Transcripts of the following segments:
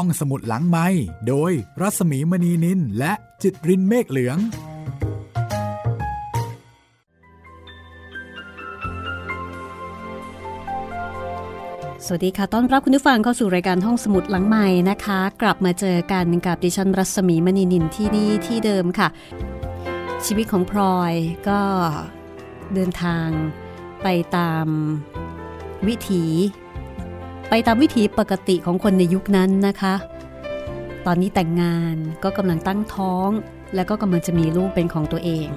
ห้องสมุดหลังไม้โดยรัสมีมณีนินและจิตรินเมฆเหลือง สวัสดีค่ะ ต้อนรับคุณผู้ฟังเข้าสู่รายการห้องสมุดหลังใหม่นะคะ กลับมาเจอกันกับดิฉันรัศมีมณีนินที่นี่ที่เดิมค่ะ ชีวิตของพลอยก็เดินทางไปตามวิถี ไปตามวิถีปกติของคนในยุคนั้นนะคะ ตอนนี้แต่งงานก็กำลังตั้งท้อง แล้วก็กำลังจะมีลูกเป็นของตัวเอง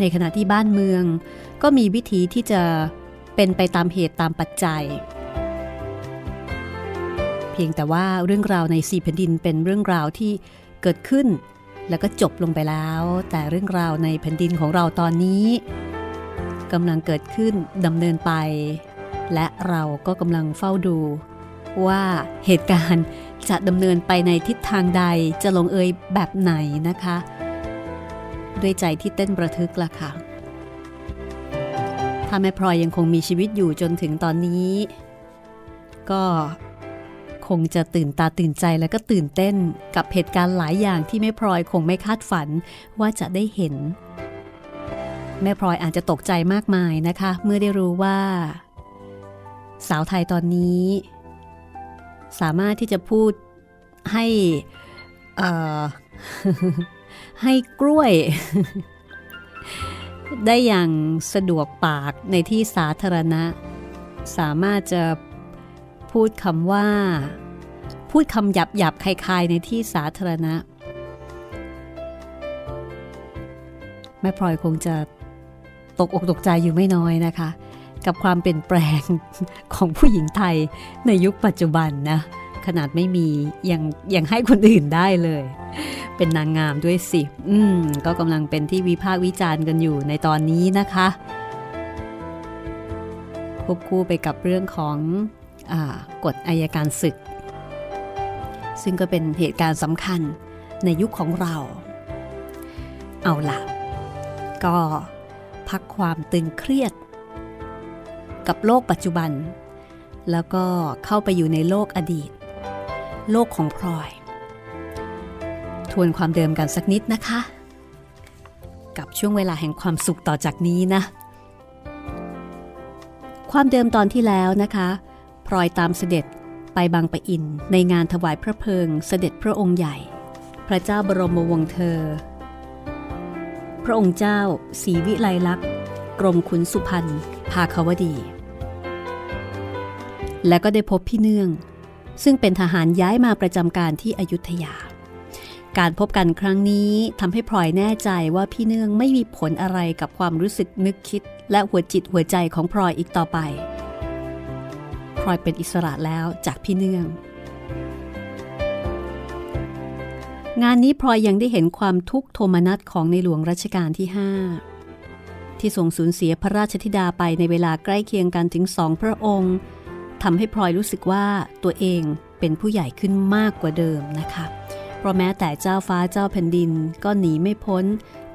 ในขณะที่บ้านเมือง ก็มีวิธีที่จะเป็นไปตามเหตุตามปัจจัย เพียงแต่ว่าเรื่องราวในสี่แผ่นดินเป็นเรื่องราวที่เกิดขึ้น แล้วก็จบลงไปแล้ว แต่เรื่องราวในแผ่นดินของเราตอนนี้กำลังเกิดขึ้นดำเนินไป และเราก็กำลังเฝ้าดู ว่าเหตุการณ์จะดำเนินไปในทิศทางใดจะลงเอยแบบไหนนะคะ ด้วยใจที่เต้นประทึกล่ะค่ะ ถ้าแม่พลอยยังคงมีชีวิตอยู่จนถึงตอนนี้ ก็คงจะตื่นตาตื่นใจและก็ตื่นเต้นกับเหตุการณ์หลายอย่างที่แม่พลอยคงไม่คาดฝันว่าจะได้เห็น แม่พลอยอาจจะตกใจมากมายนะคะ เมื่อได้รู้ว่า สาวไทยตอนนี้ สามารถที่จะพูดให้ให้กล้วย ได้อย่างสะดวกปากในที่สาธารณะ สามารถจะพูดคำว่า พูดคำหยับหยับคลายๆในที่สาธารณะ แม่พลอยคงจะตกอกตกใจอยู่ไม่น้อยนะคะ กับความเปลี่ยนแปลงของผู้หญิงไทยในยุคปัจจุบันนะ ขนาดไม่มียังยังให้คนอื่นได้เลย เป็นนางงามด้วยสิ อืม ก็กำลังเป็นที่วิพากษ์วิจารณ์กันอยู่ในตอนนี้นะคะควบคู่ไปกับเรื่องของอกฎอายการศึก ซึ่งก็เป็นเหตุการณ์สำคัญในยุคของเรา เอาล่ะ ก็พักความตึงเครียด กับโลกปัจจุบัน แล้วก็เข้าไปอยู่ในโลกอดีต โลกของพลอย ทวนความเดิมกันสักนิดนะคะ กับช่วงเวลาแห่งความสุขต่อจากนี้นะ ความเดิมตอนที่แล้วนะคะพลอยตามเสด็จไปบางปะอินในงานถวายพระเพลิงเสด็จพระองค์ใหญ่ พระเจ้าบรมวงศ์เธอ พระองค์เจ้าศรีวิไลลักษณ์กรมขุนสุพรรณ ภาควดี และก็ได้พบพี่เนื่อง ซึ่งเป็นทหารย้ายมาประจำการที่อยุธยา การพบกันครั้งนี้ทำให้พลอยแน่ใจว่าพี่เนื่องไม่มีผลอะไรกับความรู้สึกนึกคิด และหัวจิตหัวใจของพลอยอีกต่อไป พลอยเป็นอิสระแล้วจากพี่เนื่องงานนี้พลอยยังได้เห็นความทุกข์โทมนัสของในหลวงรัชกาลที่ 5 ที่ทรงสูญเสียพระราชธิดาไปในเวลาใกล้เคียงกันถึงสองพระองค์ทำให้พลอยรู้สึกว่าตัวเองเป็นผู้ใหญ่ขึ้นมากกว่าเดิมนะคะ เพราะแม้แต่เจ้าฟ้าเจ้าแผ่นดินก็หนีไม่พ้น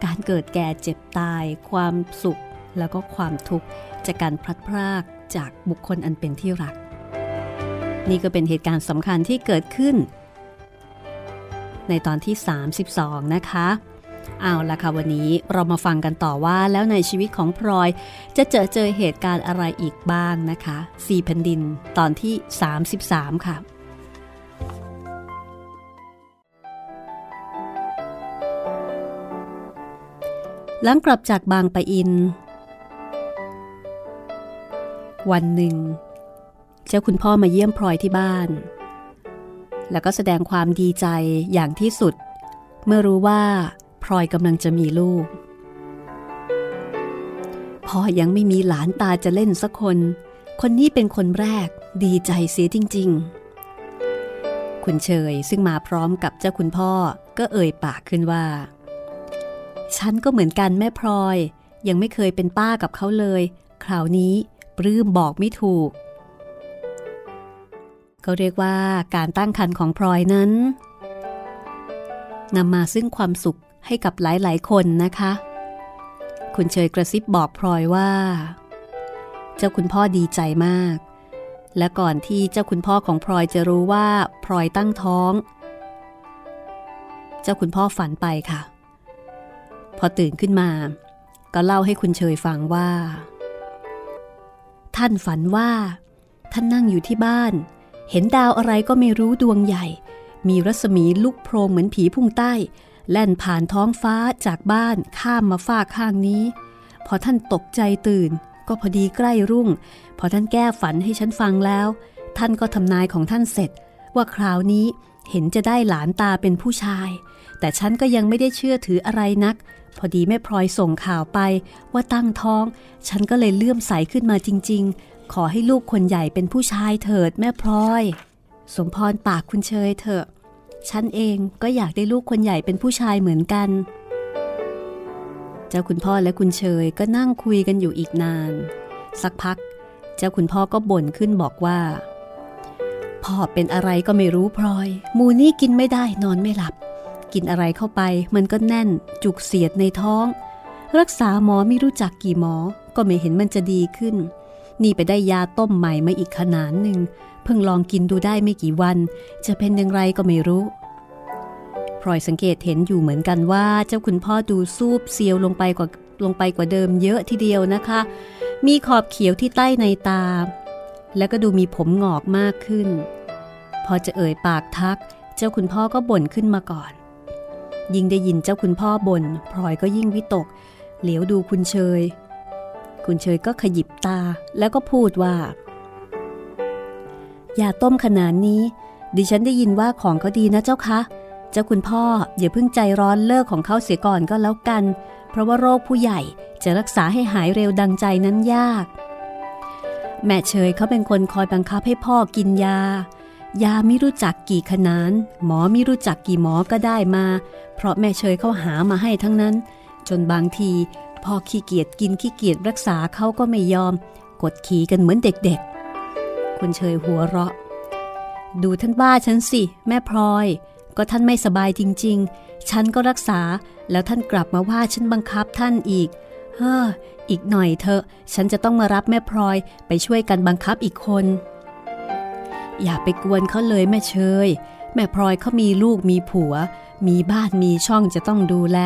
การเกิดแก่เจ็บตาย ความสุข แล้วก็ความทุกข์จากการพลัดพรากจากบุคคลอันเป็นที่รัก นี่ก็เป็นเหตุการณ์สำคัญที่เกิดขึ้น ในตอนที่ 32 นะคะ เอาละค่ะวันนี้เรามาฟังกันต่อว่าแล้วในชีวิตของพลอย จะเจอเจอเหตุการณ์อะไรอีกบ้างนะคะสี่แผ่นดินตอนที่ 33 ค่ะหลังกลับจากบางปะอิน วันหนึ่ง เจ้าคุณพ่อมาเยี่ยมพลอยที่บ้าน แล้วก็แสดงความดีใจอย่างที่สุด เมื่อรู้ว่า พลอยกำลังจะมีลูก พ่อยังไม่มีหลานตาจะเล่นสักคน คนนี้เป็นคนแรกดีใจเสียจริง ๆ คุณเชยซึ่งมาพร้อมกับเจ้าคุณพ่อก็เอ่ยปากขึ้นว่า ฉันก็เหมือนกันแม่พลอย ยังไม่เคยเป็นป้ากับเขาเลย คราวนี้ปลื้มบอกไม่ถูก ก็เรียกว่าการตั้งครรภ์ของพลอยนั้นนำมาซึ่งความสุข ให้กับหลายๆ คนนะคะ คุณเชยกระซิบบอกพลอยว่า เจ้าคุณพ่อดีใจมาก และก่อนที่เจ้าคุณพ่อของพลอยจะรู้ว่าพลอยตั้งท้อง เจ้าคุณพ่อฝันไปค่ะ พอตื่นขึ้นมา ก็เล่าให้คุณเชยฟังว่า ท่านฝันว่า ท่านนั่งอยู่ที่บ้าน เห็นดาวอะไรก็ไม่รู้ดวงใหญ่มีรัศมีลุกโพรงเหมือนผีพุ่งใต้ แล่นผ่านท้องฟ้าจากบ้านข้ามมาฝากข้างนี้ พอท่านตกใจตื่น ก็พอดีใกล้รุ่ง พอท่านแก้ฝันให้ฉันฟังแล้ว ท่านก็ทำนายของท่านเสร็จ ว่าคราวนี้เห็นจะได้หลานตาเป็นผู้ชาย แต่ฉันก็ยังไม่ได้เชื่อถืออะไรนัก พอดีแม่พลอยส่งข่าวไปว่าตั้งท้อง ฉันก็เลยเลื่อมใสขึ้นมาจริง ๆ ขอให้ลูกคนใหญ่เป็นผู้ชายเถิดแม่พลอย สมพรปากคุณเชยเถอะ ฉันเองก็อยากได้ลูกคนใหญ่เป็นผู้ชายเหมือนกัน เจ้าคุณพ่อและคุณเชยก็นั่งคุยกันอยู่อีกนาน สักพัก เจ้าคุณพ่อก็บ่นขึ้นบอกว่า พ่อเป็นอะไรก็ไม่รู้พลอย มูนี่กินไม่ได้นอนไม่หลับ กินอะไรเข้าไปมันก็แน่นจุกเสียดในท้อง รักษาหมอไม่รู้จักกี่หมอ ก็ไม่เห็นมันจะดีขึ้น นี่ไปได้ยาต้มใหม่มาอีกขนาดหนึ่ง เพิ่งลองกินดูได้ไม่กี่วัน จะเป็นอย่างไรก็ไม่รู้พลอยสังเกตเห็นอยู่เหมือนกันว่าเจ้าคุณพ่อดูซูบเซียวลงไปกว่าลงไปกว่าเดิมเยอะทีเดียวนะคะ มีขอบเขียวที่ใต้ในตา แล้วก็ดูมีผมหงอกมากขึ้น พอจะเอ่ยปากทัก เจ้าคุณพ่อก็บ่นขึ้นมาก่อน ยิ่งได้ยินเจ้าคุณพ่อบ่นพลอยก็ยิ่งวิตก เหลียวดูคุณเชย คุณเชยก็ขยิบตาแล้วก็พูดว่า ย่าต้มขนาดนี้ ดิฉันได้ยินว่าของก็ดีนะเจ้าคะ เจ้าคุณพ่ออย่าเพิ่งใจร้อนเลิกของเขาเสียก่อนก็แล้วกัน เพราะว่าโรคผู้ใหญ่จะรักษาให้หายเร็วดังใจนั้นยาก แม่เชยเขาเป็นคนคอยบังคับให้พ่อกินยา ยาไม่รู้จักกี่ขนาน หมอไม่รู้จักกี่หมอก็ได้มา เพราะแม่เชยเขาหามาให้ทั้งนั้น จนบางทีพ่อขี้เกียจกินขี้เกียจรักษาเขาก็ไม่ยอม กดขี่กันเหมือนเด็ก คุณเชยหัวเราะ ดูท่านบ้าฉันสิ แม่พลอย ก็ท่านไม่สบายจริง ๆ ฉันก็รักษาแล้วท่านกลับมาว่าฉันบังคับท่านอีก เฮ้อ อีกหน่อยเถอะ ฉันจะต้องมารับแม่พลอยไปช่วยกันบังคับอีกคน อย่าไปกวนเขาเลยแม่เชย แม่พลอยเขามีลูกมีผัว มีบ้านมีช่องจะต้องดูแล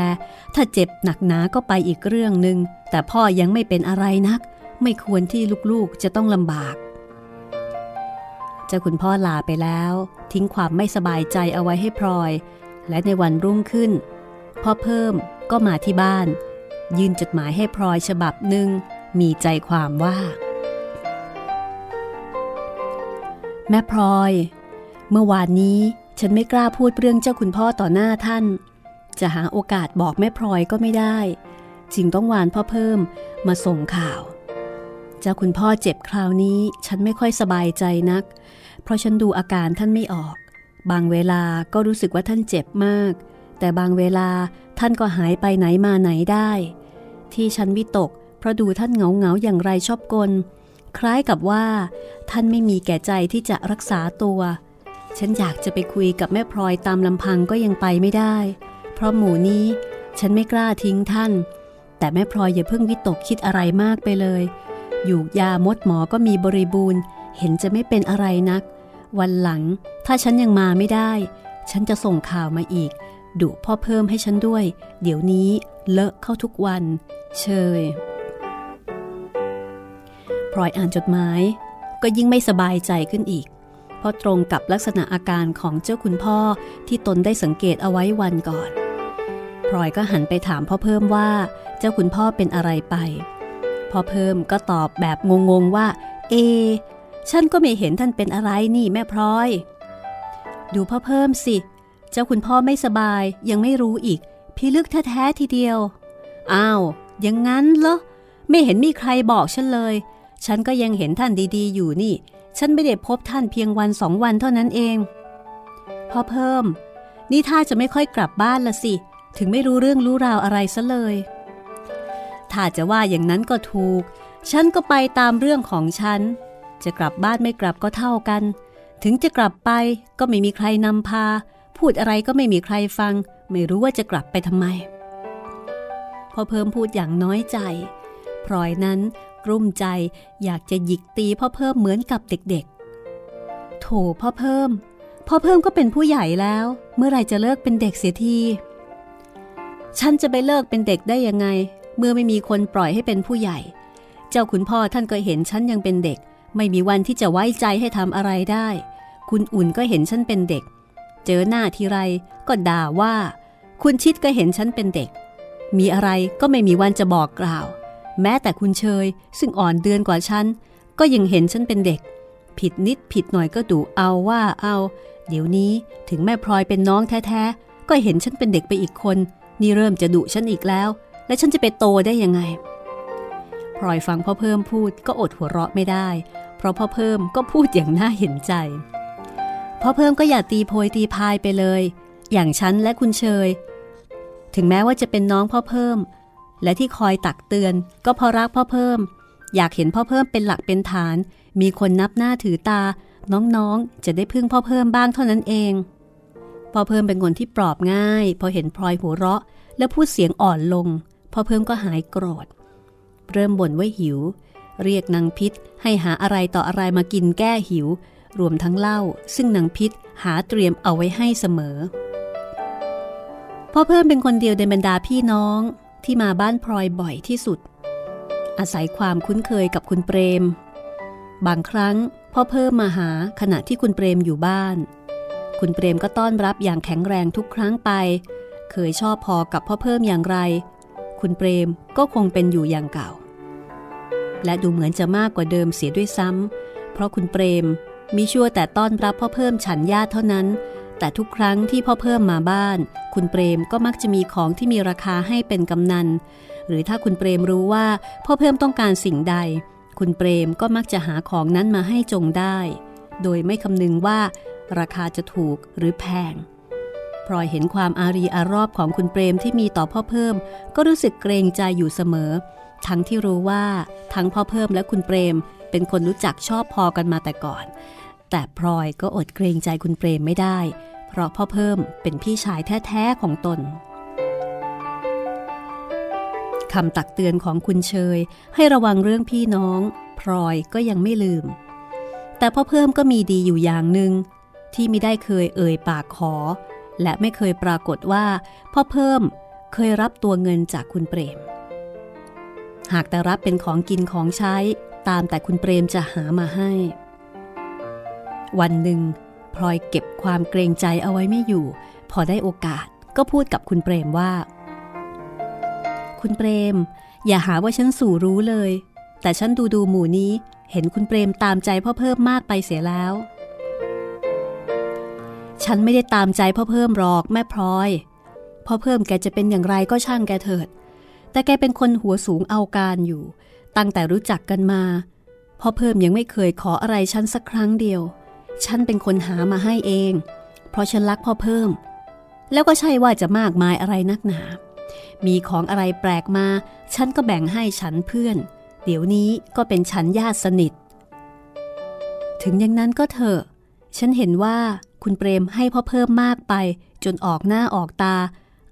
ถ้าเจ็บหนักหนาก็ไปอีกเรื่องหนึ่งแต่พ่อยังไม่เป็นอะไรนัก ไม่ควรที่ลูกๆจะต้องลำบาก จ้าคุณพ่อลาไปแล้ว ทิ้งความไม่สบายใจเอาไว้ให้พลอย และในวันรุ่งขึ้น พ่อเพิ่มก็มาที่บ้าน ยื่นจดหมายให้พลอยฉบับหนึ่งมีใจความว่า แม่พลอย เมื่อวานนี้ฉันไม่กล้าพูดเรื่องเจ้าคุณพ่อต่อหน้าท่าน จะหาโอกาสบอกแม่พลอยก็ไม่ได้ จึงต้องวานพ่อเพิ่มมาส่งข่าว เจ้าคุณพ่อเจ็บคราวนี้ ฉันไม่ค่อยสบายใจนักเพราะฉันดูอาการท่านไม่ออก บางเวลาก็รู้สึกว่าท่านเจ็บมาก แต่บางเวลาท่านก็หายไปไหนมาไหนได้ ที่ฉันวิตก เพราะดูท่านเหงาเหงาอย่างไรชอบกล คล้ายกับว่า ท่านไม่มีแก่ใจที่จะรักษาตัว ฉันอยากจะไปคุยกับแม่พลอยตามลำพังก็ยังไปไม่ได้ เพราะหมู่นี้ฉันไม่กล้าทิ้งท่าน แต่แม่พลอยอย่าเพิ่งวิตกคิดอะไรมากไปเลย อยู่ยามดหมอก็มีบริบูรณ์ เห็นจะไม่เป็นอะไรนัก วันหลังถ้าฉันยังมาไม่ได้ ฉันจะส่งข่าวมาอีกดุพ่อเพิ่มให้ฉันด้วย เดี๋ยวนี้เลอะเข้าทุกวัน เชยพลอยอ่านจดหมายก็ยิ่งไม่สบายใจขึ้นอีก เพราะตรงกับลักษณะอาการของเจ้าคุณพ่อที่ตนได้สังเกตเอาไว้วันก่อนพลอยก็หันไปถามพ่อเพิ่มว่า เจ้าคุณพ่อเป็นอะไรไป พ่อเพิ่มก็ตอบแบบงงๆว่า เอ ฉันก็ไม่เห็นท่านเป็นอะไรนี่แม่พลอย ดูพ่อเพิ่มสิ เจ้าคุณพ่อไม่สบายยังไม่รู้อีก พี่ลึกแท้ๆทีเดียว อ้าวอย่างงั้นเหรอ ไม่เห็นมีใครบอกฉันเลย ฉันก็ยังเห็นท่านดีๆ อยู่นี่ ฉันไม่ได้พบท่านเพียงวันสองวันเท่านั้นเอง พ่อเพิ่ม นี่ถ้าจะไม่ค่อยกลับบ้านละสิ ถึงไม่รู้เรื่องรู้ราวอะไรซะเลย ถ้าจะว่าอย่างนั้นก็ถูก ฉันก็ไปตามเรื่องของฉัน จะกลับบ้านไม่กลับก็เท่ากัน ถึงจะกลับไปก็ไม่มีใครนำพา พูดอะไรก็ไม่มีใครฟัง ไม่รู้ว่าจะกลับไปทำไม พอเพิ่มพูดอย่างน้อยใจพลอยนั้นกลุ้มใจอยากจะหยิกตีพ่อเพิ่มเหมือนกับเด็กๆ โถพ่อเพิ่ม พ่อเพิ่มก็เป็นผู้ใหญ่แล้ว เมื่อไรจะเลิกเป็นเด็กเสียที ฉันจะไปเลิกเป็นเด็กได้ยังไง เมื่อไม่มีคนปล่อยให้เป็นผู้ใหญ่ เจ้าคุณพ่อท่านก็เห็นฉันยังเป็นเด็ก ไม่มีวันที่จะไว้ใจให้ทำอะไรได้ คุณอุ่นก็เห็นฉันเป็นเด็ก เจอหน้าทีไรก็ด่าว่า คุณชิดก็เห็นฉันเป็นเด็ก มีอะไรก็ไม่มีวันจะบอกกล่าว แม้แต่คุณเชย ซึ่งอ่อนเดือนกว่าฉัน ก็ยังเห็นฉันเป็นเด็ก ผิดนิดผิดหน่อยก็ดูเอาว่าเอา เดี๋ยวนี้ถึงแม่พลอยเป็นน้องแท้ๆ ก็เห็นฉันเป็นเด็กไปอีกคน นี่เริ่มจะดุฉันอีกแล้ว และฉันจะไปโตได้ยังไงพลอยฟังพ่อเพิ่มพูดก็อดหัวเราะไม่ได้ เพราะพ่อเพิ่มก็พูดอย่างน่าเห็นใจ พ่อเพิ่มก็อย่าตีโพยตีพายไปเลย อย่างฉันและคุณเชย ถึงแม้ว่าจะเป็นน้องพ่อเพิ่ม และที่คอยตักเตือน ก็เพราะรักพ่อเพิ่ม อยากเห็นพ่อเพิ่มเป็นหลักเป็นฐาน มีคนนับหน้าถือตา น้องๆ จะได้พึ่งพ่อเพิ่มบ้างเท่านั้นเอง พ่อเพิ่มเป็นคนที่ปลอบง่าย พอเห็นพลอยหัวเราะ และพูดเสียงอ่อนลง พ่อเพิ่มก็หายโกรธ เริ่มบ่นว่าหิว เรียกนางพิษให้หาอะไรต่ออะไรมากินแก้หิว รวมทั้งเหล้าซึ่งนางพิษหาเตรียมเอาไว้ให้เสมอ พ่อเพิ่มเป็นคนเดียวในบรรดาพี่น้องที่มาบ้านพลอยบ่อยที่สุด อาศัยความคุ้นเคยกับคุณเปรม บางครั้งพ่อเพิ่มมาหาขณะที่คุณเปรมอยู่บ้าน คุณเปรมก็ต้อนรับอย่างแข็งแรงทุกครั้งไป เคยชอบพอกับพ่อเพิ่มอย่างไร คุณเปรมก็คงเป็นอยู่อย่างเก่า และดูเหมือนจะมากกว่าเดิมเสียด้วยซ้ำเพราะคุณเปรมมีชั่วแต่ต้อนรับพ่อเพิ่มฉันญาติเท่านั้น แต่ทุกครั้งที่พ่อเพิ่มมาบ้าน คุณเปรมก็มักจะมีของที่มีราคาให้เป็นกำนัน หรือถ้าคุณเปรมรู้ว่าพ่อเพิ่มต้องการสิ่งใด คุณเปรมก็มักจะหาของนั้นมาให้จงได้ โดยไม่คำนึงว่า ราคาจะถูกหรือแพงพลอยเห็นความอารีอารอบของคุณเปรมที่มีต่อพ่อเพิ่ม ก็รู้สึกเกรงใจอยู่เสมอ ทั้งที่รู้ว่าทั้งพ่อเพิ่มและคุณเปรม เป็นคนรู้จักชอบพอกันมาแต่ก่อน แต่พลอยก็อดเกรงใจคุณเปรมไม่ได้ เพราะพ่อเพิ่มเป็นพี่ชายแท้ๆของตนคำตักเตือนของคุณเชย ให้ระวังเรื่องพี่น้อง พลอยก็ยังไม่ลืม แต่พ่อเพิ่มก็มีดีอยู่อย่างหนึ่งที่ไม่ได้เคยเอ่ยปากขอ และไม่เคยปรากฏว่า พ่อเพิ่มเคยรับตัวเงินจากคุณเปรม หากแต่รับเป็นของกินของใช้ตามแต่คุณเปรมจะหามาให้ วันหนึ่งพลอยเก็บความเกรงใจเอาไว้ไม่อยู่ พอได้โอกาสก็พูดกับคุณเปรมว่า คุณเปรม อย่าหาว่าฉันสู่รู้เลย แต่ฉันดูดูหมู่นี้ เห็นคุณเปรมตามใจพ่อเพิ่มมากไปเสียแล้ว ฉันไม่ได้ตามใจพ่อเพิ่มหรอกแม่พลอย พ่อเพิ่มแกจะเป็นอย่างไรก็ช่างแกเถิด แต่แกเป็นคนหัวสูงเอาการอยู่ ตั้งแต่รู้จักกันมาพ่อเพิ่มยังไม่เคยขออะไรฉันสักครั้งเดียว ฉันเป็นคนหามาให้เอง เพราะฉันรักพ่อเพิ่ม แล้วก็ใช่ว่าจะมากมายอะไรนักหนา มีของอะไรแปลกมา ฉันก็แบ่งให้ฉันเพื่อน เดี๋ยวนี้ก็เป็นฉันญาติสนิท ถึงอย่างนั้นก็เถอะ ฉันเห็นว่าคุณเปรมให้พ่อเพิ่มมากไป จนออกหน้าออกตา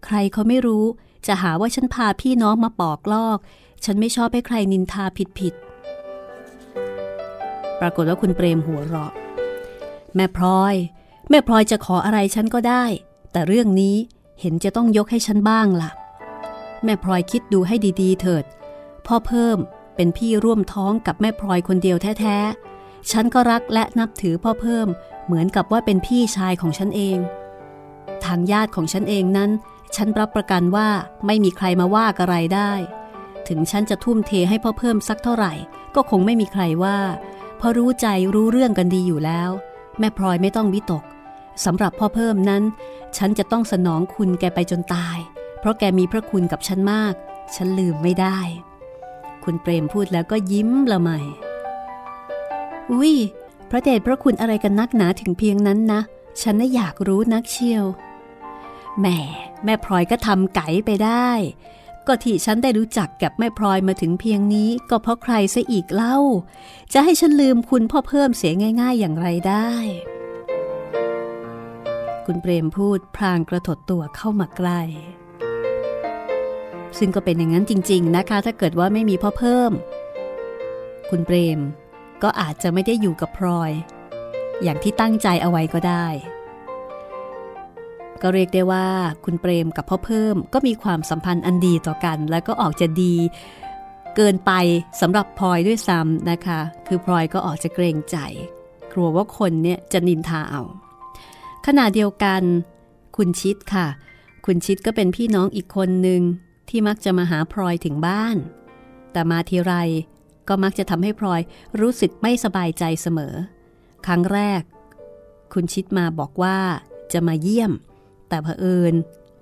ใครเขาไม่รู้ จะหาว่าฉันพาพี่น้องมาปอกลอก ฉันไม่ชอบให้ใครนินทาผิดผิด ปรากฏว่าคุณเปรมหัวเราะ แม่พลอย แม่พลอยจะขออะไรฉันก็ได้ แต่เรื่องนี้เห็นจะต้องยกให้ฉันบ้างล่ะ แม่พลอยคิดดูให้ดีๆ เถิด พ่อเพิ่มเป็นพี่ร่วมท้องกับแม่พลอยคนเดียวแท้ๆ ฉันก็รักและนับถือพ่อเพิ่ม เหมือนกับว่าเป็นพี่ชายของฉันเอง ทางญาติของฉันเองนั้น ฉันรับประกันว่าไม่มีใครมาว่าอะไรได้ ถึงฉันจะทุ่มเทให้พ่อเพิ่มสักเท่าไหร่ ก็คงไม่มีใครว่า เพราะรู้ใจรู้เรื่องกันดีอยู่แล้ว แม่พลอยไม่ต้องวิตกสำหรับพ่อเพิ่มนั้น ฉันจะต้องสนองคุณแกไปจนตาย เพราะแกมีพระคุณกับฉันมาก ฉันลืมไม่ได้ คุณเปรมพูดแล้วก็ยิ้มละไมอุ้ยพระเดชพระคุณอะไรกันนักหนาถึงเพียงนั้นนะ ฉันน่ะอยากรู้นักเชียว แหมแม่พลอยก็ทำไก่ไปได้ ก็ที่ฉันได้รู้จักกับแม่พลอยมาถึงเพียงนี้ ก็เพราะใครซะอีกเล่า จะให้ฉันลืมคุณพ่อเพิ่มเสียง่าย ๆ อย่างไรได้ คุณเปรมพูดพลางกระถดตัวเข้ามาใกล้ซึ่งก็เป็นอย่างนั้นจริง ๆ นะคะ ถ้าเกิดว่าไม่มีพ่อเพิ่ม คุณเปรมก็อาจจะไม่ได้อยู่กับพลอย อย่างที่ตั้งใจเอาไว้ก็ได้ ก็เรียกได้ว่าคุณเปรมกับพ่อเพิ่มก็มีความสัมพันธ์อันดีต่อกัน และก็ออกจะดีเกินไปสำหรับพลอยด้วยซ้ำนะคะ คือพลอยก็ออกจะเกรงใจ กลัวว่าคนเนี่ยจะนินทาเอา ขณะเดียวกัน คุณชิดค่ะ คุณชิดก็เป็นพี่น้องอีกคนหนึ่งที่มักจะมาหาพลอยถึงบ้าน แต่มาทีไรก็มักจะทำให้พลอยรู้สึกไม่สบายใจเสมอ ครั้งแรก คุณชิดมาบอกว่าจะมาเยี่ยม แต่เผอิญ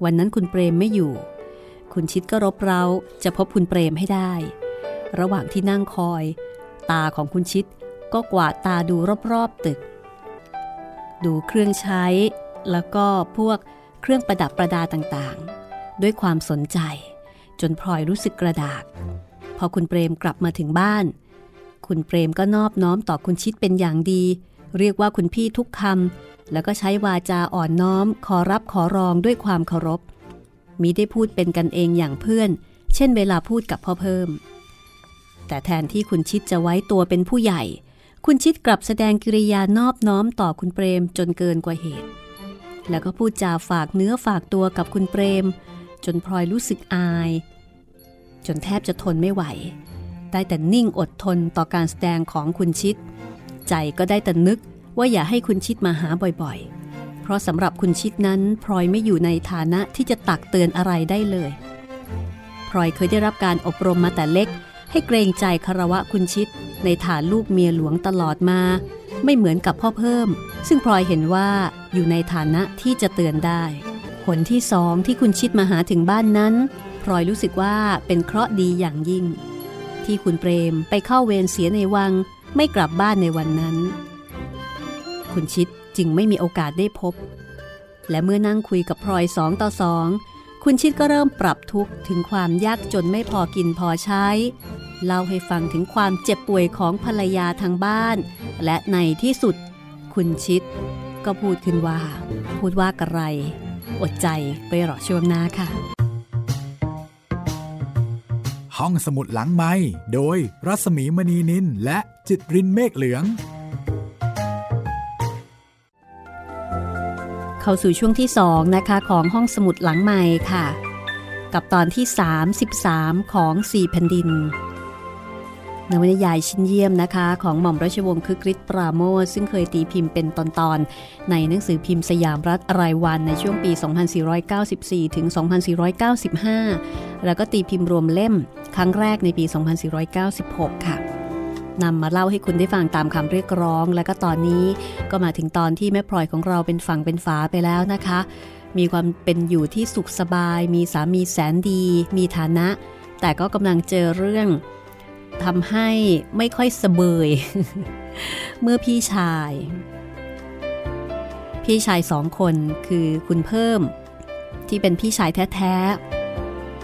วันนั้นคุณเปรมไม่อยู่ คุณชิดก็รบเร้าจะพบคุณเปรมให้ได้ ระหว่างที่นั่งคอย ตาของคุณชิดก็กวาดตาดูรอบๆตึก ดูเครื่องใช้ แล้วก็พวกเครื่องประดับประดาต่างๆ ด้วยความสนใจ จนพลอยรู้สึกกระดาก พอคุณเปรมกลับมาถึงบ้าน คุณเปรมก็นอบน้อมต่อคุณชิดเป็นอย่างดี เรียกว่าคุณพี่ทุกคำแล้วก็ใช้วาจาอ่อนน้อม ขอรับขอรองด้วยความเคารพมิได้พูดเป็นกันเองอย่างเพื่อน เช่นเวลาพูดกับพ่อเพิ่ม แต่แทนที่คุณชิดจะไว้ตัวเป็นผู้ใหญ่ คุณชิดกลับแสดงกิริยานอบน้อมต่อคุณเปรมจนเกินกว่าเหตุ แล้วก็พูดจาฝากเนื้อฝากตัวกับคุณเปรม จนพลอยรู้สึกอาย จนแทบจะทนไม่ไหวได้แต่นิ่งอดทนต่อการแสดงของคุณชิด ใจก็ได้แต่นึกว่าอย่าให้คุณชิดมาหาบ่อยๆ เพราะสำหรับคุณชิดนั้นพลอยไม่อยู่ในฐานะที่จะตักเตือนอะไรได้เลยพลอยเคยได้รับการอบรมมาแต่เล็ก ให้เกรงใจคารวะคุณชิด ในฐานลูกเมียหลวงตลอดมา ไม่เหมือนกับพ่อเพิ่ม ซึ่งพลอยเห็นว่าอยู่ในฐานะที่จะเตือนได้ผลที่สองที่คุณชิดมาหาถึงบ้านนั้นพลอยรู้สึกว่าเป็นเคราะห์ดีอย่างยิ่ง ที่คุณเปรมไปเข้าเวรเสียในวัง ไม่กลับบ้านในวันนั้น คุณชิดจึงไม่มีโอกาสได้พบ และเมื่อนั่งคุยกับพลอยสองต่อสองคุณชิดก็เริ่มปรับทุกข์ถึงความยากจนไม่พอกินพอใช้ เล่าให้ฟังถึงความเจ็บป่วยของภรรยาทางบ้าน และในที่สุด คุณชิด ก็พูดขึ้นว่า พูดว่ากระไร อดใจไปรอช่วงหน้าค่ะ ห้องสมุดหลังไม้โดยรัสมีมณีนินและจิตรินเมฆเหลือง เข้าสู่ช่วงที่สองนะคะของห้องสมุดหลังไม้ค่ะ กับตอนที่ 33 ของสี่แผ่นดิน นวนิยายชิ้นเยี่ยมนะคะ ของหม่อมราชวงศ์คึกฤทธิ์ปราโมทซึ่งเคยตีพิมพ์เป็นตอนๆ ในหนังสือพิมพ์สยามรัฐรายวันในช่วงปี 2494 ถึง 2495 แล้วก็ตีพิมพ์รวมเล่มครั้งแรกในปี 2496 ค่ะนำมาเล่าให้คุณได้ฟังตามคำเรียกร้อง และก็ตอนนี้ก็มาถึงตอนที่แม่พลอยของเราเป็นฝั่งเป็นฝาไปแล้วนะคะ มีความเป็นอยู่ที่สุขสบาย มีสามีแสนดี มีฐานะ แต่ก็กำลังเจอเรื่อง ทำให้ไม่ค่อยสเบย เมื่อพี่ชาย พี่ชายสองคนคือคุณเพิ่ม ที่เป็นพี่ชายแท้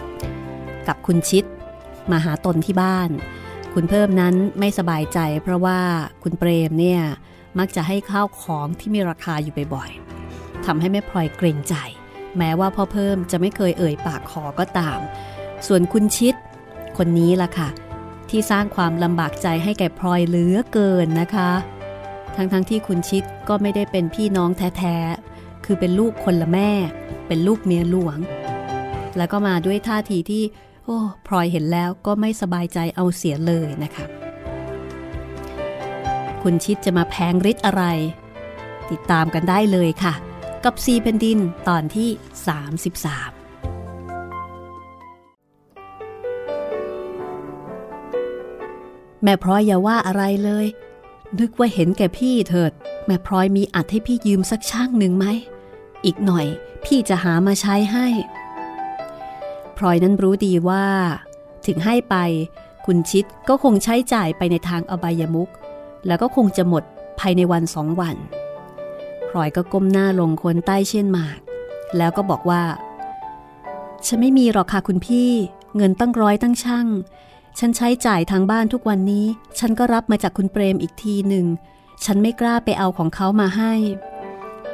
ๆ กับคุณชิด มาหาตนที่บ้าน คุณเพิ่มนั้นไม่สบายใจ เพราะว่าคุณเปรมเนี่ยมักจะให้ข้าวของที่มีราคาอยู่บ่อยๆทำให้แม่พลอยเกรงใจ แม้ว่าพ่อเพิ่มจะไม่เคยเอ่ยปากขอก็ตาม ส่วนคุณชิด คนนี้ล่ะค่ะ ที่สร้างความลำบากใจให้แก่พลอยเหลือเกินนะคะ ทั้งๆทที่คุณชิดก็ไม่ได้เป็นพี่น้องแท้ๆ คือเป็นลูกคนละแม่ เป็นลูกเมียหลวง แล้วก็มาด้วยท่าทีที่ โอ้พลอยเห็นแล้วก็ไม่สบายใจเอาเสียเลยนะคะ คุณชิดจะมาแพงฤทธิ์อะไร ติดตามกันได้เลยค่ะ กับซีเพนดินตอนที่ 33 แม่พลอยอย่าว่าอะไรเลย นึกว่าเห็นแก่พี่เถิด แม่พลอยมีอัดให้พี่ยืมสักช่างหนึ่งไหม อีกหน่อยพี่จะหามาใช้ให้ พลอยนั้นรู้ดีว่า ถึงให้ไป คุณชิดก็คงใช้จ่ายไปในทางอบายมุกแล้วก็คงจะหมดภายในวันสองวันพลอยก็ก้มหน้าลงคนใต้เช่นหมาก แล้วก็บอกว่า ฉันไม่มีหรอกค่ะคุณพี่ เงินตั้งร้อยตั้งช่าง ฉันใช้จ่ายทางบ้านทุกวันนี้ ฉันก็รับมาจากคุณเปรมอีกทีหนึ่ง ฉันไม่กล้าไปเอาของเขามาให้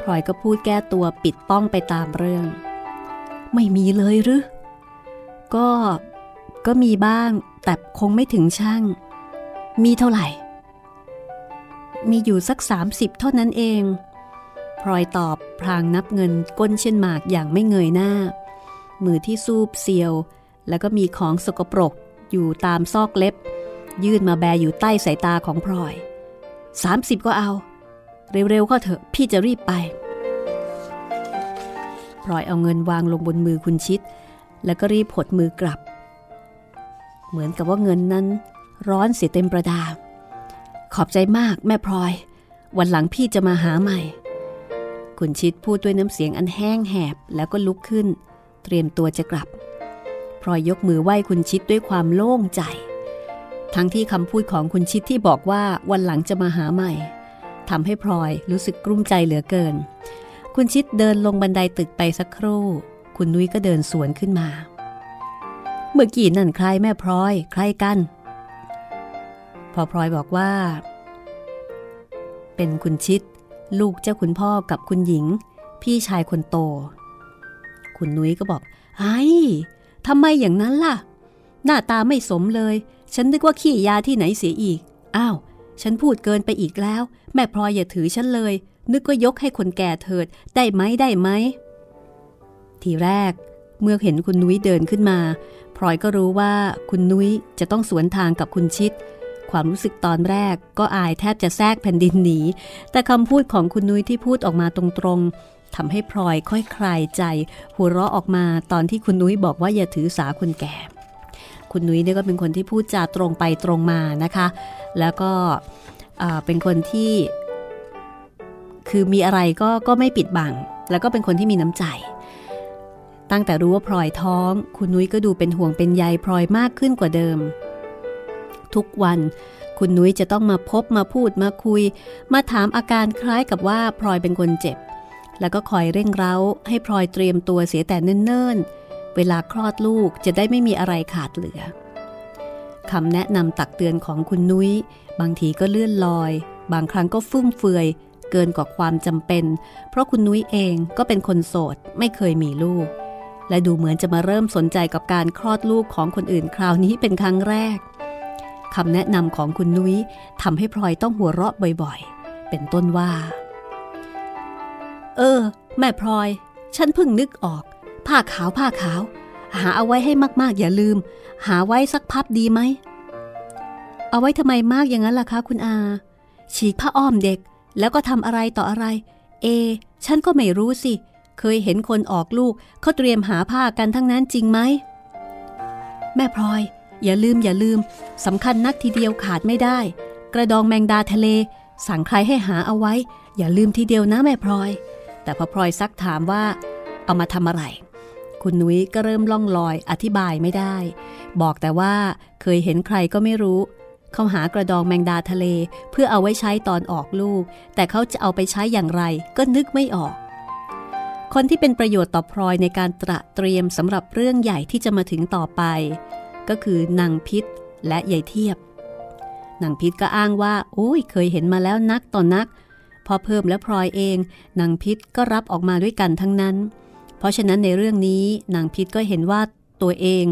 พลอยก็พูดแก้ตัวปิดป้องไปตามเรื่อง ไม่มีเลยหรือ ก็ ก็มีบ้าง แต่คงไม่ถึงช่าง มีเท่าไหร่ มีอยู่สัก 30 เท่านั้นเอง พลอยตอบพรางนับเงินก้นเช่นหมากอย่างไม่เงยหน้า มือที่ซูบเซียว แล้วก็มีของสกปรก อยู่ตามซอกเล็บ ยื่นมาแบอยู่ใต้สายตาของพลอย 30 ก็เอา เร็วๆก็เถอะพี่จะรีบไปพลอยเอาเงินวางลงบนมือคุณชิด แล้วก็รีบหดมือกลับ เหมือนกับว่าเงินนั้น ร้อนเสียเต็มประดา ขอบใจมากแม่พลอย วันหลังพี่จะมาหาใหม่ คุณชิดพูดด้วยน้ำเสียงอันแห้งแหบแล้วก็ลุกขึ้น เตรียมตัวจะกลับ พลอยยกมือไหว้คุณชิดด้วยความโล่งใจ ทั้งที่คำพูดของคุณชิดที่บอกว่าวันหลังจะมาหาใหม่ทำให้พลอยรู้สึกกลุ้มใจเหลือเกิน คุณชิดเดินลงบันไดตึกไปสักครู่ คุณนุ้ยก็เดินสวนขึ้นมา เมื่อกี้นั่นใครแม่พลอย ใครกัน พอพลอยบอกว่า เป็นคุณชิด ลูกเจ้าคุณพ่อกับคุณหญิง พี่ชายคนโต คุณนุ้ยก็บอกไอ้ ทำไมอย่างนั้นล่ะ หน้าตาไม่สมเลย ฉันนึกว่าขี้ยาที่ไหนเสียอีก อ้าว ฉันพูดเกินไปอีกแล้ว แม่พลอยอย่าถือฉันเลย นึกว่ายกให้คนแก่เถิด ได้ไหมได้ไหม ทีแรก เมื่อเห็นคุณนุ้ยเดินขึ้นมา พลอยก็รู้ว่าคุณนุ้ยจะต้องสวนทางกับคุณชิด ความรู้สึกตอนแรกก็อายแทบจะแทรกแผ่นดินหนี แต่คำพูดของคุณนุ้ยที่พูดออกมาตรงๆ ทำให้พลอยค่อยคลายใจ หัวเราะออกมาตอนที่คุณนุ้ยบอกว่าอย่าถือสาคนแก่ คุณนุ้ยเนี่ยก็เป็นคนที่พูดจาตรงไปตรงมานะคะ แล้วก็เป็นคนที่ คือมีอะไรก็ก็ไม่ปิดบัง แล้วก็เป็นคนที่มีน้ำใจ ตั้งแต่รู้ว่าพลอยท้อง คุณนุ้ยก็ดูเป็นห่วงเป็นใยพลอยมากขึ้นกว่าเดิม ทุกวันคุณนุ้ยจะต้องมาพบมาพูดมาคุย มาถามอาการคล้ายกับว่าพลอยเป็นคนเจ็บ แล้วก็คอยเร่งเร้าให้พลอยเตรียมตัวเสียแต่เนิ่นๆ เวลาคลอดลูกจะได้ไม่มีอะไรขาดเหลือคำแนะนำตักเตือนของคุณนุ้ย บางทีก็เลื่อนลอย บางครั้งก็ฟุ่มเฟือย เกินกว่าความจำเป็น เพราะคุณนุ้ยเองก็เป็นคนโสดไม่เคยมีลูก และดูเหมือนจะมาเริ่มสนใจกับการคลอดลูกของคนอื่นคราวนี้เป็นครั้งแรกคำแนะนำของคุณนุ้ยทำให้พลอยต้องหัวเราะบ่อยๆ เป็นต้นว่า เออ แม่พลอย ฉันเพิ่งนึกออก ผ้าขาวผ้าขาว หาเอาไว้ให้มากๆ อย่าลืม หาไว้สักพับดีไหม เอาไว้ทำไมมากอย่างนั้นล่ะคะคุณอา ฉีกผ้าอ้อมเด็ก แล้วก็ทำอะไรต่ออะไร เอ ฉันก็ไม่รู้สิ เคยเห็นคนออกลูกเขาเตรียมหาผ้ากันทั้งนั้นจริงไหม แม่พลอย อย่าลืมอย่าลืมสำคัญนักทีเดียวขาดไม่ได้ กระดองแมงดาทะเล สั่งใครให้หาเอาไว้ อย่าลืมทีเดียวนะแม่พลอย แต่พอพลอยซักถามว่า เอามาทำอะไร คุณนุ้ยก็เริ่มล่องลอยอธิบายไม่ได้ บอกแต่ว่าเคยเห็นใครก็ไม่รู้ เขาหากระดองแมงดาทะเล เพื่อเอาไว้ใช้ตอนออกลูก แต่เขาจะเอาไปใช้อย่างไร ก็นึกไม่ออก คนที่เป็นประโยชน์ต่อพลอยในการตระเตรียมสำหรับเรื่องใหญ่ที่จะมาถึงต่อไป ก็คือนางพิษและยายเทียบนางพิษก็อ้างว่า โอ้ยเคยเห็นมาแล้วนักต่อนนัก พอเพิ่มและพลอยเองนางพิษก็รับออกมาด้วยกันทั้งนั้น เพราะฉะนั้นในเรื่องนี้นางพิษก็เห็นว่าตัวเอง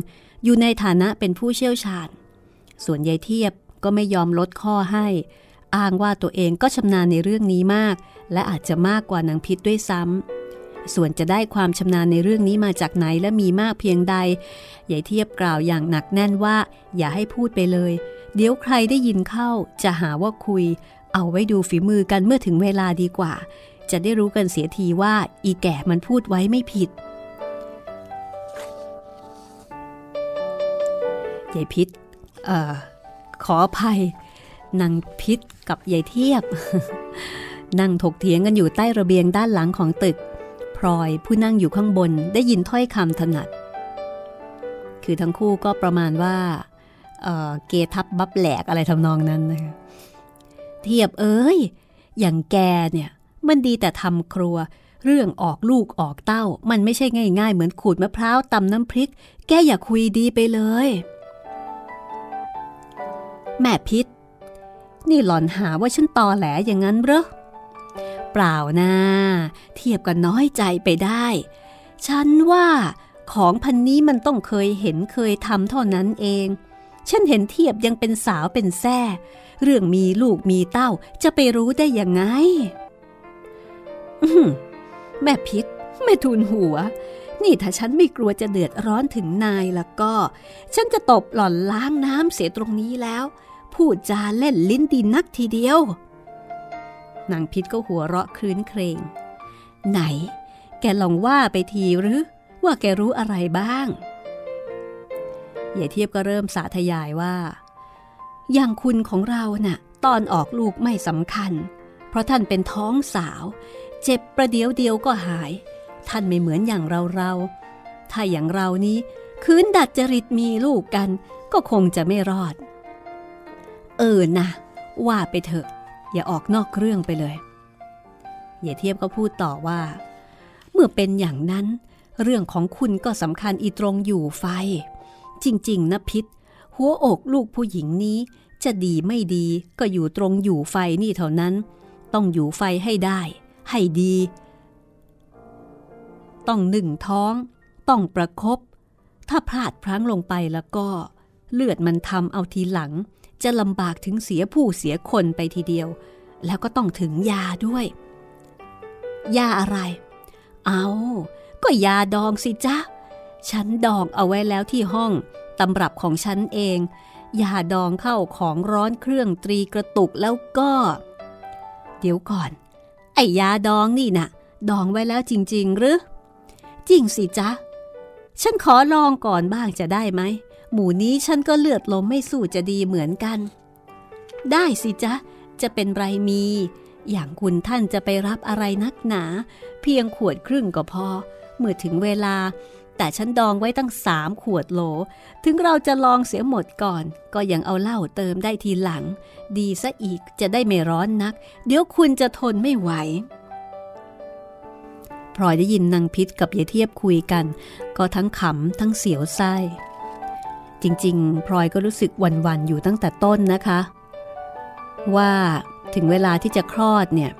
อยู่ในฐานะเป็นผู้เชี่ยวชาญ ส่วนยายเทียบก็ไม่ยอมลดข้อให้ อ้างว่าตัวเองก็ชำนาญในเรื่องนี้มาก และอาจจะมากกว่านางพิษด้วยซ้ำส่วนจะได้ความชำนาญในเรื่องนี้มาจากไหนและมีมากเพียงใดใหญ่เทียบกล่าวอย่างหนักแน่นว่า อย่าให้พูดไปเลย เดี๋ยวใครได้ยินเข้าจะหาว่าคุย เอาไว้ดูฝีมือกันเมื่อถึงเวลาดีกว่า จะได้รู้กันเสียทีว่าอีแก่มันพูดไว้ไม่ผิดยายพิษเอ่อขออภัยนางพิษกับยายเทียบ นั่งถกเถียงกันอยู่ใต้ระเบียงด้านหลังของตึก พลอยผู้นั่งอยู่ข้างบนได้ยินถ้อยคำถนัด คือทั้งคู่ก็ประมาณว่าเเกทับบับแหลกอะไรทำนองนั้นนะคะ เทียบเอ้ย อย่างแกเนี่ยมันดีแต่ทำครัว เรื่องออกลูกออกเต้า มันไม่ใช่ง่าย ๆ เหมือนขูดมะพร้าวตำน้ำพริก แกอย่าคุยดีไปเลย แม่พิษ นี่หล่อนหาว่าฉันตอแหลอย่างนั้นเหรอเปล่านะเทียบกันน้อยใจไปได้ ฉันว่าของพันนี้มันต้องเคยเห็นเคยทำเท่านั้นเอง ฉันเห็นเทียบยังเป็นสาวเป็นแซ่ เรื่องมีลูกมีเต้าจะไปรู้ได้ยังไงแม่พิษแม่ทูลหัว นี่ถ้าฉันไม่กลัวจะเดือดร้อนถึงนายแล้วก็ ฉันจะตบหล่อนล้างน้ำเสียตรงนี้แล้ว พูดจาเล่นลิ้นดีนักทีเดียวนางพิษก็หัวเราะคลื้นเครง ไหน แกลองว่าไปทีหรือ ว่าแกรู้อะไรบ้างยายเทียบก็เริ่มสาธยายว่า อย่างคุณของเรานะ่ะ ตอนออกลูกไม่สำคัญ เพราะท่านเป็นท้องสาว เจ็บประเดี๋ยวเดียวก็หาย ท่านไม่เหมือนอย่างเราเรา ถ้าอย่างเรานี้คืนดัดจริตมีลูกกัน ก็คงจะไม่รอด เออนะว่าไปเถอะ อย่าออกนอกเรื่องไปเลยอย่าเทียบก็พูดต่อว่า เมื่อเป็นอย่างนั้น เรื่องของคุณก็สำคัญอีตรงอยู่ไฟ จริง ๆนะพิษ หัวอกลูกผู้หญิงนี้ จะดีไม่ดีก็อยู่ตรงอยู่ไฟนี่เท่านั้น ต้องอยู่ไฟให้ได้ ให้ดี ต้องหนึ่งท้อง ต้องประครบถ้าพลาดพลั้งลงไปแล้วก็ เลือดมันทำเอาทีหลัง จะลำบากถึงเสียผู้เสียคนไปทีเดียว แล้วก็ต้องถึงยาด้วย ยาอะไร เอา ก็ยาดองสิจ๊ะฉันดองเอาไว้แล้วที่ห้อง ตำรับของฉันเองยาดองเข้าของร้อนเครื่องตรีกระตุกแล้วก็ เดี๋ยวก่อน ไอ้ยาดองนี่นะ่ะ ดองไว้แล้วจริง ๆ หรือ จริงสิจ๊ะ ฉันขอลองก่อนบ้างจะได้ไหม หมูนี้ฉันก็เลือดลมไม่สู้จะดีเหมือนกัน ได้สิจ๊ะ จะเป็นไรมี อย่างคุณท่านจะไปรับอะไรนักหนา เพียงขวดครึ่งก็พอ เมื่อถึงเวลา แต่ฉันดองไว้ตั้งสามขวดโหล ถึงเราจะลองเสียหมดก่อน ก็ยังเอาเหล้าเติมได้ทีหลัง ดีซะอีกจะได้ไม่ร้อนนัก เดี๋ยวคุณจะทนไม่ไหวพลอยได้ยินนางพิษกับยายเทียบคุยกัน ก็ทั้งขำทั้งเสียวไส้ จริงๆพลอยก็รู้สึกวันๆอยู่ตั้งแต่ต้นนะคะ ว่าถึงเวลาที่จะคลอดเนี่ย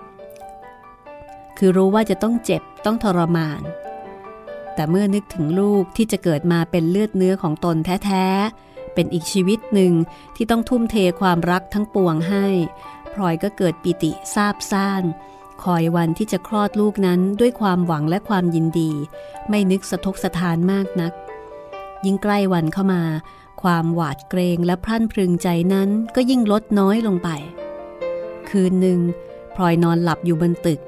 คือรู้ว่าจะต้องเจ็บต้องทรมาน แต่เมื่อนึกถึงลูกที่จะเกิดมาเป็นเลือดเนื้อของตนแท้ๆ เป็นอีกชีวิตหนึ่งที่ต้องทุ่มเทความรักทั้งปวงให้ พลอยก็เกิดปิติซาบซ่าน คอยวันที่จะคลอดลูกนั้นด้วยความหวังและความยินดี ไม่นึกสะทกสะทานมากนัก ยิ่งใกล้วันเข้ามา ความหวาดเกรงและพรั่นพรึงใจนั้นก็ยิ่งลดน้อยลงไป คืนหนึ่งพลอยนอนหลับอยู่บนตึก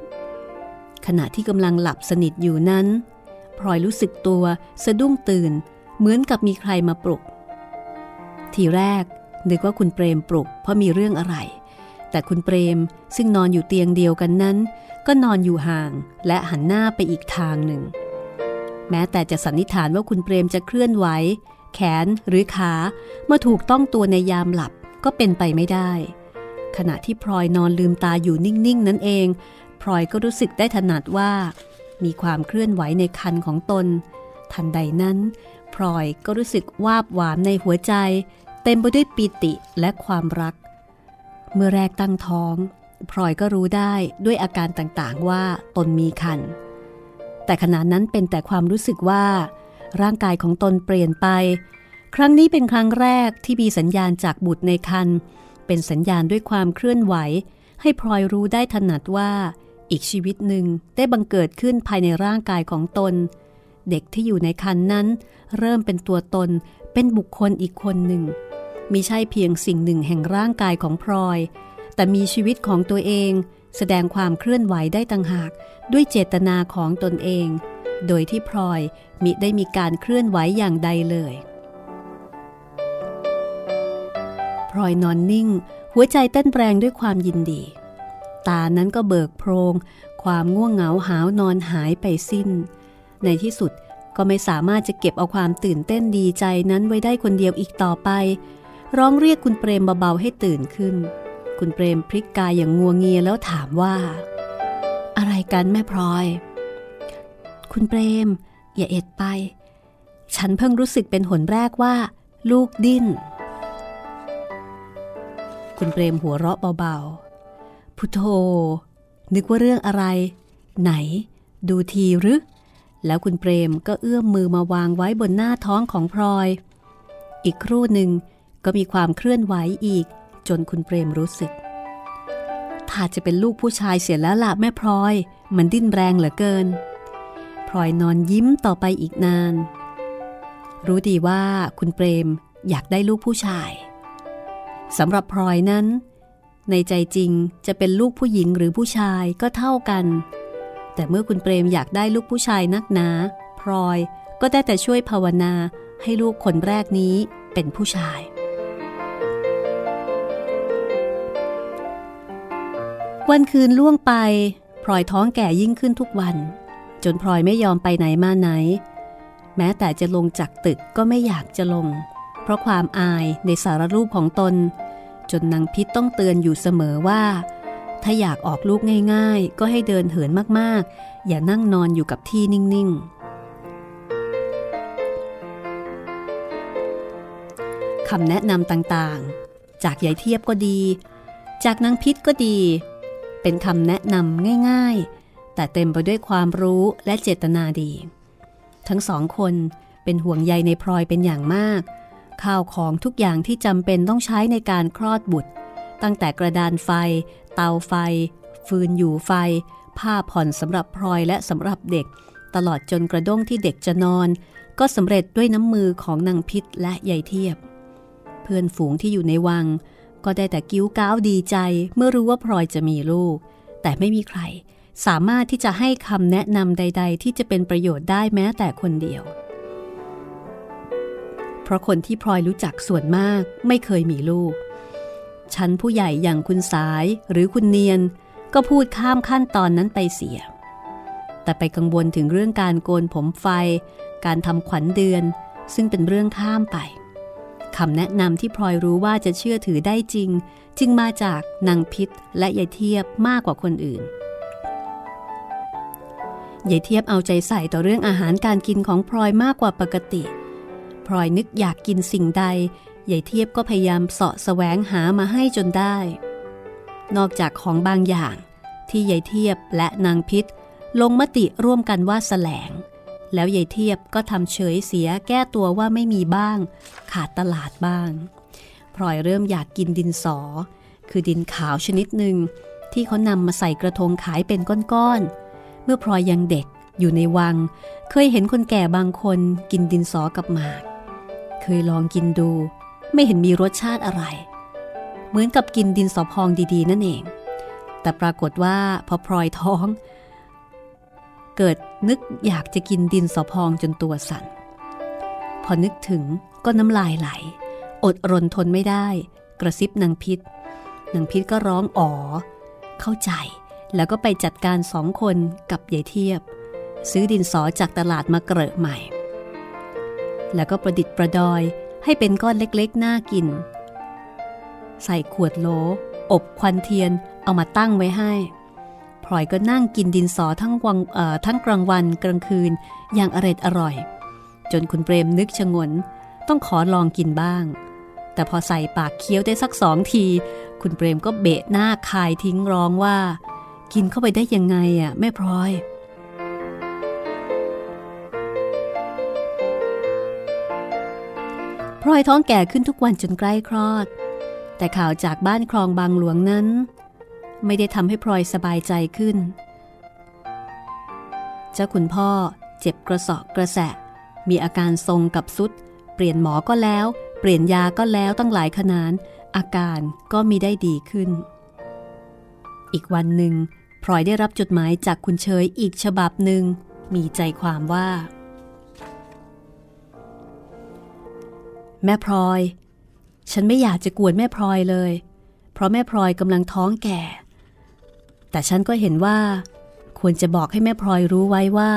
ขณะที่กำลังหลับสนิทอยู่นั้น พลอยรู้สึกตัว สะดุ้งตื่น เหมือนกับมีใครมาปลุก ทีแรกนึกว่าคุณเปรมปลุกเพราะมีเรื่องอะไร แต่คุณเปรมซึ่งนอนอยู่เตียงเดียวกันนั้น ก็นอนอยู่ห่างและหันหน้าไปอีกทางหนึ่ง แม้แต่จะสันนิษฐานว่าคุณเปรมจะเคลื่อนไหว แขนหรือขาเมื่อถูกต้องตัวในยามหลับก็เป็นไปไม่ได้ ขณะที่พลอยนอนลืมตาอยู่นิ่ง ๆ นั่นเอง พลอยก็รู้สึกได้ถนัดว่า มีความเคลื่อนไหวในคันของตน ทันใดนั้นพลอยก็รู้สึกวาบหวามในหัวใจ เต็มไปด้วยปิติและความรัก เมื่อแรกตั้งท้องพลอยก็รู้ได้ด้วยอาการต่างๆว่าตนมีคัน แต่ขณะนั้นเป็นแต่ความรู้สึกว่า ร่างกายของตนเปลี่ยนไป ครั้งนี้เป็นครั้งแรกที่มีสัญญาณจากบุตรในคัน เป็นสัญญาณด้วยความเคลื่อนไหว ให้พลอยรู้ได้ถนัดว่า อีกชีวิตหนึ่งได้บังเกิดขึ้นภายในร่างกายของตน เด็กที่อยู่ในคันนั้น เริ่มเป็นตัวตนเป็นบุคคลอีกคนหนึ่งมิใช่เพียงสิ่งหนึ่งแห่งร่างกายของพลอย แต่มีชีวิตของตัวเอง แสดงความเคลื่อนไหวได้ต่างหากด้วยเจตนาของตนเอง โดยที่พลอยมิได้มีการเคลื่อนไหวอย่างใดเลยพลอยนอนนิ่ง หัวใจเต้นแรงด้วยความยินดี ตานั้นก็เบิกโพรง ความง่วงเหงาหาวนอนหายไปสิ้น ในที่สุดก็ไม่สามารถจะเก็บเอาความตื่นเต้นดีใจนั้นไว้ได้คนเดียวอีกต่อไป ร้องเรียกคุณเปรมเบาๆให้ตื่นขึ้น คุณเปรมพลิกกายอย่างงัวงเงียแล้วถามว่า อะไรกันแม่พลอย คุณเปรม อย่าเอ็ดไป ฉันเพิ่งรู้สึกเป็นหนแรกว่า ลูกดิ้น คุณเปรมหัวเราะเบาๆ พุทโธ นึกว่าเรื่องอะไร ไหน ดูทีหรือ แล้วคุณเปรมก็เอื้อมมือมาวางไว้บนหน้าท้องของพลอย อีกครู่หนึ่งก็มีความเคลื่อนไหวอีก จนคุณเปรมรู้สึก ถ้าจะเป็นลูกผู้ชายเสียแล้วล่ะแม่พลอย มันดิ้นแรงเหลือเกินพลอยนอนยิ้มต่อไปอีกนาน รู้ดีว่าคุณเปรมอยากได้ลูกผู้ชายสำหรับพลอยนั้น ในใจจริงจะเป็นลูกผู้หญิงหรือผู้ชายก็เท่ากัน แต่เมื่อคุณเปรมอยากได้ลูกผู้ชายนักหนา พลอยก็ได้แต่ช่วยภาวนาให้ลูกคนแรกนี้เป็นผู้ชาย วันคืนล่วงไป พลอยท้องแก่ยิ่งขึ้นทุกวัน จนพลอยไม่ยอมไปไหนมาไหน แม้แต่จะลงจากตึกก็ไม่อยากจะลง เพราะความอายในสารรูปของตน จนนางพิษต้องเตือนอยู่เสมอว่า ถ้าอยากออกลูกง่าย ๆ ก็ให้เดินเหินมากๆ อย่านั่งนอนอยู่กับที่นิ่งๆคำแนะนำต่างๆ จากยายเทียบก็ดี จากนางพิษก็ดี เป็นคำแนะนำง่ายๆ แต่เต็มไปด้วยความรู้และเจตนาดี ทั้งสองคนเป็นห่วงใยในพลอยเป็นอย่างมาก ข้าวของทุกอย่างที่จำเป็นต้องใช้ในการคลอดบุตร ตั้งแต่กระดานไฟ เตาไฟ ฟืนอยู่ไฟ ผ้าผ่อนสำหรับพลอยและสำหรับเด็ก ตลอดจนกระด้งที่เด็กจะนอน ก็สำเร็จด้วยน้ำมือของนางพิษและยายเทียบ เพื่อนฝูงที่อยู่ในวัง ก็ได้แต่กิ้วก้าวดีใจเมื่อรู้ว่าพลอยจะมีลูก แต่ไม่มีใคร สามารถที่จะให้คำแนะนำใด ๆ ที่จะเป็นประโยชน์ได้แม้แต่คนเดียว ราะคนที่พลอยรู้จักส่วนมากไม่เคยมีลูก ชั้นผู้ใหญ่อย่างคุณสายหรือคุณเนียน ก็พูดข้ามขั้นตอนนั้นไปเสีย แต่ไปกังวลถึงเรื่องการโกนผมไฟ การทำขวัญเดือน ซึ่งเป็นเรื่องข้ามไปคำแนะนำที่พลอยรู้ว่าจะเชื่อถือได้จริง จึงมาจากนางพิษและยายเทียบมากกว่าคนอื่นยายเทียบเอาใจใส่ต่อเรื่องอาหารการกินของพลอยมากกว่าปกติ พลอยนึกอยากกินสิ่งใดยายเทียบก็พยายามเสาะแสวงหามาให้จนได้ นอกจากของบางอย่างที่ยายเทียบและนางพิษ ลงมติร่วมกันว่าแสลง แล้วยายเทียบก็ทำเฉยเสียแก้ตัวว่าไม่มีบ้าง ขาดตลาดบ้างพลอยเริ่มอยากกินดินสอ คือดินขาวชนิดหนึ่งที่เขานำมาใส่กระทงขายเป็นก้อนๆ เมื่อพลอยยังเด็กอยู่ในวัง เคยเห็นคนแก่บางคนกินดินสอกับหมาก ยลองกินดู ไม่เห็นมีรสชาติอะไร เหมือนกับกินดินสอพองดีๆ นั่นเอง แต่ปรากฏว่าพอพลอยท้อง เกิดนึกอยากจะกินดินสอพองจนตัวสั่น พอนึกถึงก็น้ำลายไหล อดรนทนไม่ได้ กระซิบนางพิษนางพิษก็ร้องอ๋อ เข้าใจแล้วก็ไปจัดการสองคนกับยายเทียบ ซื้อดินสอจากตลาดมาเกลอะใหม่ แล้วก็ประดิษฐ์ประดอยให้เป็นก้อนเล็กๆ น่ากิน ใส่ขวดโหลอบควันเทียนเอามาตั้งไว้ให้พลอยก็นั่งกินดินสอทั้งวังทั้งกลางวันกลางคืนอย่างอร็ดอร่อย จนคุณเปรมนึกชงน ต้องขอลองกินบ้าง แต่พอใส่ปากเคี้ยวได้สักสองที คุณเปรมก็เบะหน้าคายทิ้งร้องว่า กินเข้าไปได้ยังไงอะแม่พลอย พลอยท้องแก่ขึ้นทุกวันจนใกล้คลอด แต่ข่าวจากบ้านคลองบางหลวงนั้น ไม่ได้ทำให้พลอยสบายใจขึ้น เจ้าคุณพ่อเจ็บกระสอบกระแสะ มีอาการทรงกับสุด เปลี่ยนหมอก็แล้ว เปลี่ยนยาก็แล้วตั้งหลายขนาน อาการก็มีได้ดีขึ้น อีกวันหนึ่งพลอยได้รับจดหมายจากคุณเชยอีกฉบับหนึ่งมีใจความว่า แม่พลอย ฉันไม่อยากจะกวนแม่พลอยเลย เพราะแม่พลอยกำลังท้องแก่ แต่ฉันก็เห็นว่า ควรจะบอกให้แม่พลอยรู้ไว้ว่า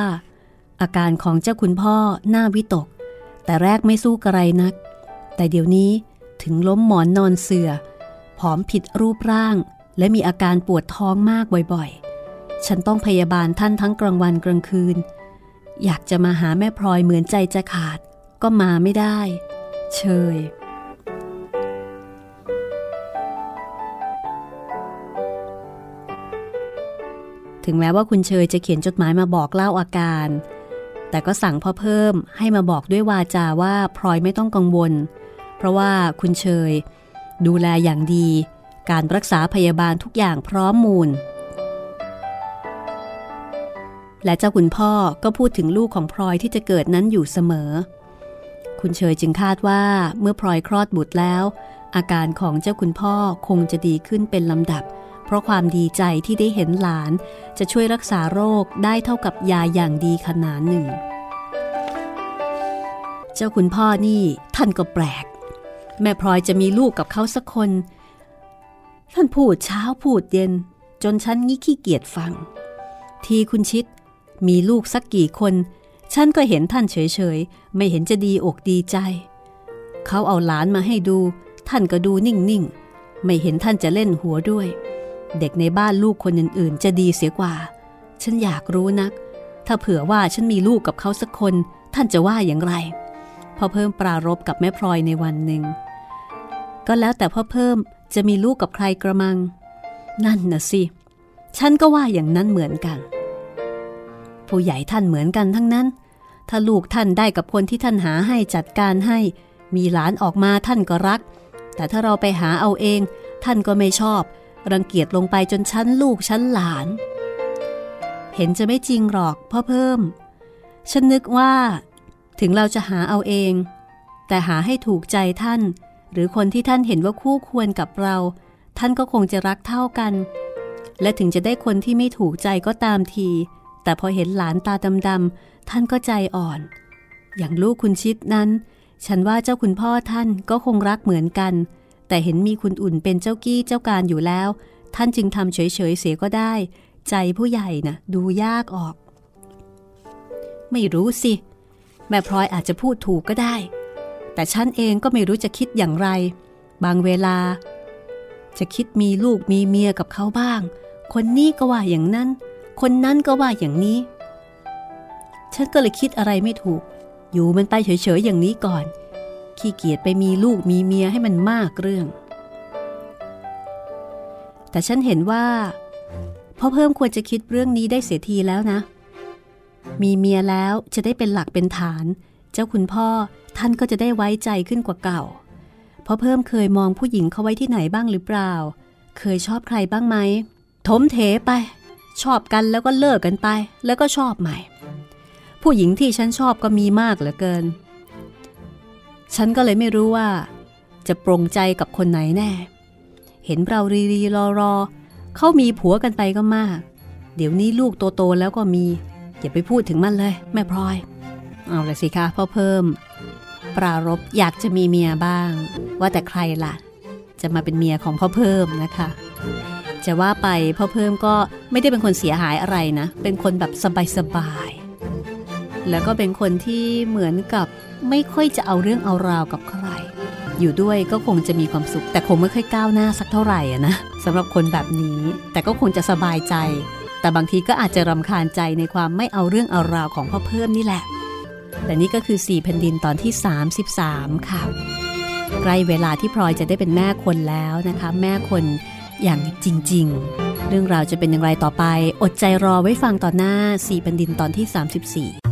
อาการของเจ้าคุณพ่อหน้าวิตก แต่แรกไม่สู้กระไรนัก แต่เดี๋ยวนี้ถึงล้มหมอนนอนเสือ่อผอมผิดรูปร่าง และมีอาการปวดท้องมากบ่อยๆ ฉันต้องพยาบาลท่านทั้งกลางวันกลางคืน อยากจะมาหาแม่พลอยเหมือนใจจะขาด ก็มาไม่ได้ เชย ถึงแม้ว่าคุณเชยจะเขียนจดหมายมาบอกเล่าอาการ แต่ก็สั่งพ่อเพิ่มให้มาบอกด้วยวาจาว่าพลอยไม่ต้องกังวล เพราะว่าคุณเชย ดูแลอย่างดี การรักษาพยาบาลทุกอย่างพร้อมมูล และเจ้าคุณพ่อก็พูดถึงลูกของพลอยที่จะเกิดนั้นอยู่เสมอ คุณเชยจึงคาดว่าเมื่อพลอยคลอดบุตรแล้ว อาการของเจ้าคุณพ่อคงจะดีขึ้นเป็นลำดับ เพราะความดีใจที่ได้เห็นหลาน จะช่วยรักษาโรคได้เท่ากับยาอย่างดีขนาดหนึ่ง เจ้าคุณพ่อนี่ท่านก็แปลก แม่พลอยจะมีลูกกับเขาสักคน ท่านพูดเช้าพูดเย็น จนฉันงี้ขี้เกียจฟัง ทีคุณชิดมีลูกสักกี่คน ฉันก็เห็นท่านเฉยๆ ไม่เห็นจะดีอกดีใจ เขาเอาหลานมาให้ดู ท่านก็ดูนิ่งๆ ไม่เห็นท่านจะเล่นหัวด้วย เด็กในบ้านลูกคนอื่นๆ จะดีเสียกว่า ฉันอยากรู้นัก ถ้าเผื่อว่าฉันมีลูกกับเขาสักคน ท่านจะว่าอย่างไรพอเพิ่มปรารบกับแม่พลอยในวันหนึ่ง ก็แล้วแต่พ่อเพิ่มจะมีลูกกับใครกระมัง นั่นน่ะสิ ฉันก็ว่าอย่างนั้นเหมือนกัน ผู้ใหญ่ท่านเหมือนกันทั้งนั้น ถ้าลูกท่านได้กับคนที่ท่านหาให้จัดการให้ มีหลานออกมาท่านก็รัก แต่ถ้าเราไปหาเอาเอง ท่านก็ไม่ชอบ รังเกียจลงไปจนชั้นลูกชั้นหลาน เห็นจะไม่จริงหรอกพ่อเพิ่ม ฉันนึกว่า ถึงเราจะหาเอาเอง แต่หาให้ถูกใจท่าน หรือคนที่ท่านเห็นว่าคู่ควรกับเรา ท่านก็คงจะรักเท่ากัน และถึงจะได้คนที่ไม่ถูกใจก็ตามที แต่พอเห็นหลานตาดำๆ ท่านก็ใจอ่อน อย่างลูกคุณชิดนั้น ฉันว่าเจ้าคุณพ่อท่านก็คงรักเหมือนกัน แต่เห็นมีคุณอุ่นเป็นเจ้ากี้เจ้าการอยู่แล้ว ท่านจึงทำเฉยๆเสียก็ได้ ใจผู้ใหญ่น่ะดูยากออก ไม่รู้สิ แม่พลอยอาจจะพูดถูกก็ได้ แต่ฉันเองก็ไม่รู้จะคิดอย่างไร บางเวลา จะคิดมีลูกมีเมียกับเขาบ้าง คนนี้ก็ว่าอย่างนั้น คนนั้นก็ว่าอย่างนี้ ฉันก็เลยคิดอะไรไม่ถูก อยู่มันไปเฉยๆอย่างนี้ก่อน ขี้เกียจไปมีลูกมีเมียให้มันมากเรื่อง แต่ฉันเห็นว่าพ่อเพิ่มควรจะคิดเรื่องนี้ได้เสียทีแล้วนะ มีเมียแล้วจะได้เป็นหลักเป็นฐาน เจ้าคุณพ่อท่านก็จะได้ไว้ใจขึ้นกว่าเก่าพ่อเพิ่มเคยมองผู้หญิงเขาไว้ที่ไหนบ้างหรือเปล่า เคยชอบใครบ้างไหม ถมเถไป ชอบกันแล้วก็เลิกกันไป แล้วก็ชอบใหม่ ผู้หญิงที่ฉันชอบก็มีมากเหลือเกิน ฉันก็เลยไม่รู้ว่า จะปรงใจกับคนไหนแน่ เห็นเรารีรีรอรอเขามีผัวกันไปก็มาก เดี๋ยวนี้ลูกโตๆแล้วก็มี อย่าไปพูดถึงมันเลย แม่พลอย เอาละสิคะพ่อเพิ่ม ปรารบอยากจะมีเมียบ้าง ว่าแต่ใครล่ะ จะมาเป็นเมียของพ่อเพิ่มนะคะจะว่าไปพ่อเพิ่มก็ไม่ได้เป็นคนเสียหายอะไรนะ เป็นคนแบบสบายๆ แล้วก็เป็นคนที่เหมือนกับไม่ค่อยจะเอาเรื่องเอาราวกับใคร อยู่ด้วยก็คงจะมีความสุข แต่คงไม่ค่อยก้าวหน้าสักเท่าไหร่อะนะสำหรับคนแบบนี้ แต่ก็คงจะสบายใจ แต่บางทีก็อาจจะรำคาญใจในความไม่เอาเรื่องเอาราวของพ่อเพิ่มนี่แหละ แต่นี่ก็คือ4แผ่นดินตอนที่ 33 ค่ะใกล้เวลาที่พลอยจะได้เป็นแม่คนแล้วนะคะ แม่คนอย่างจริง ๆ เรื่องราวจะเป็นอย่างไรต่อไป อดใจรอไว้ฟังตอนหน้า4แผ่นดินตอนที่ 34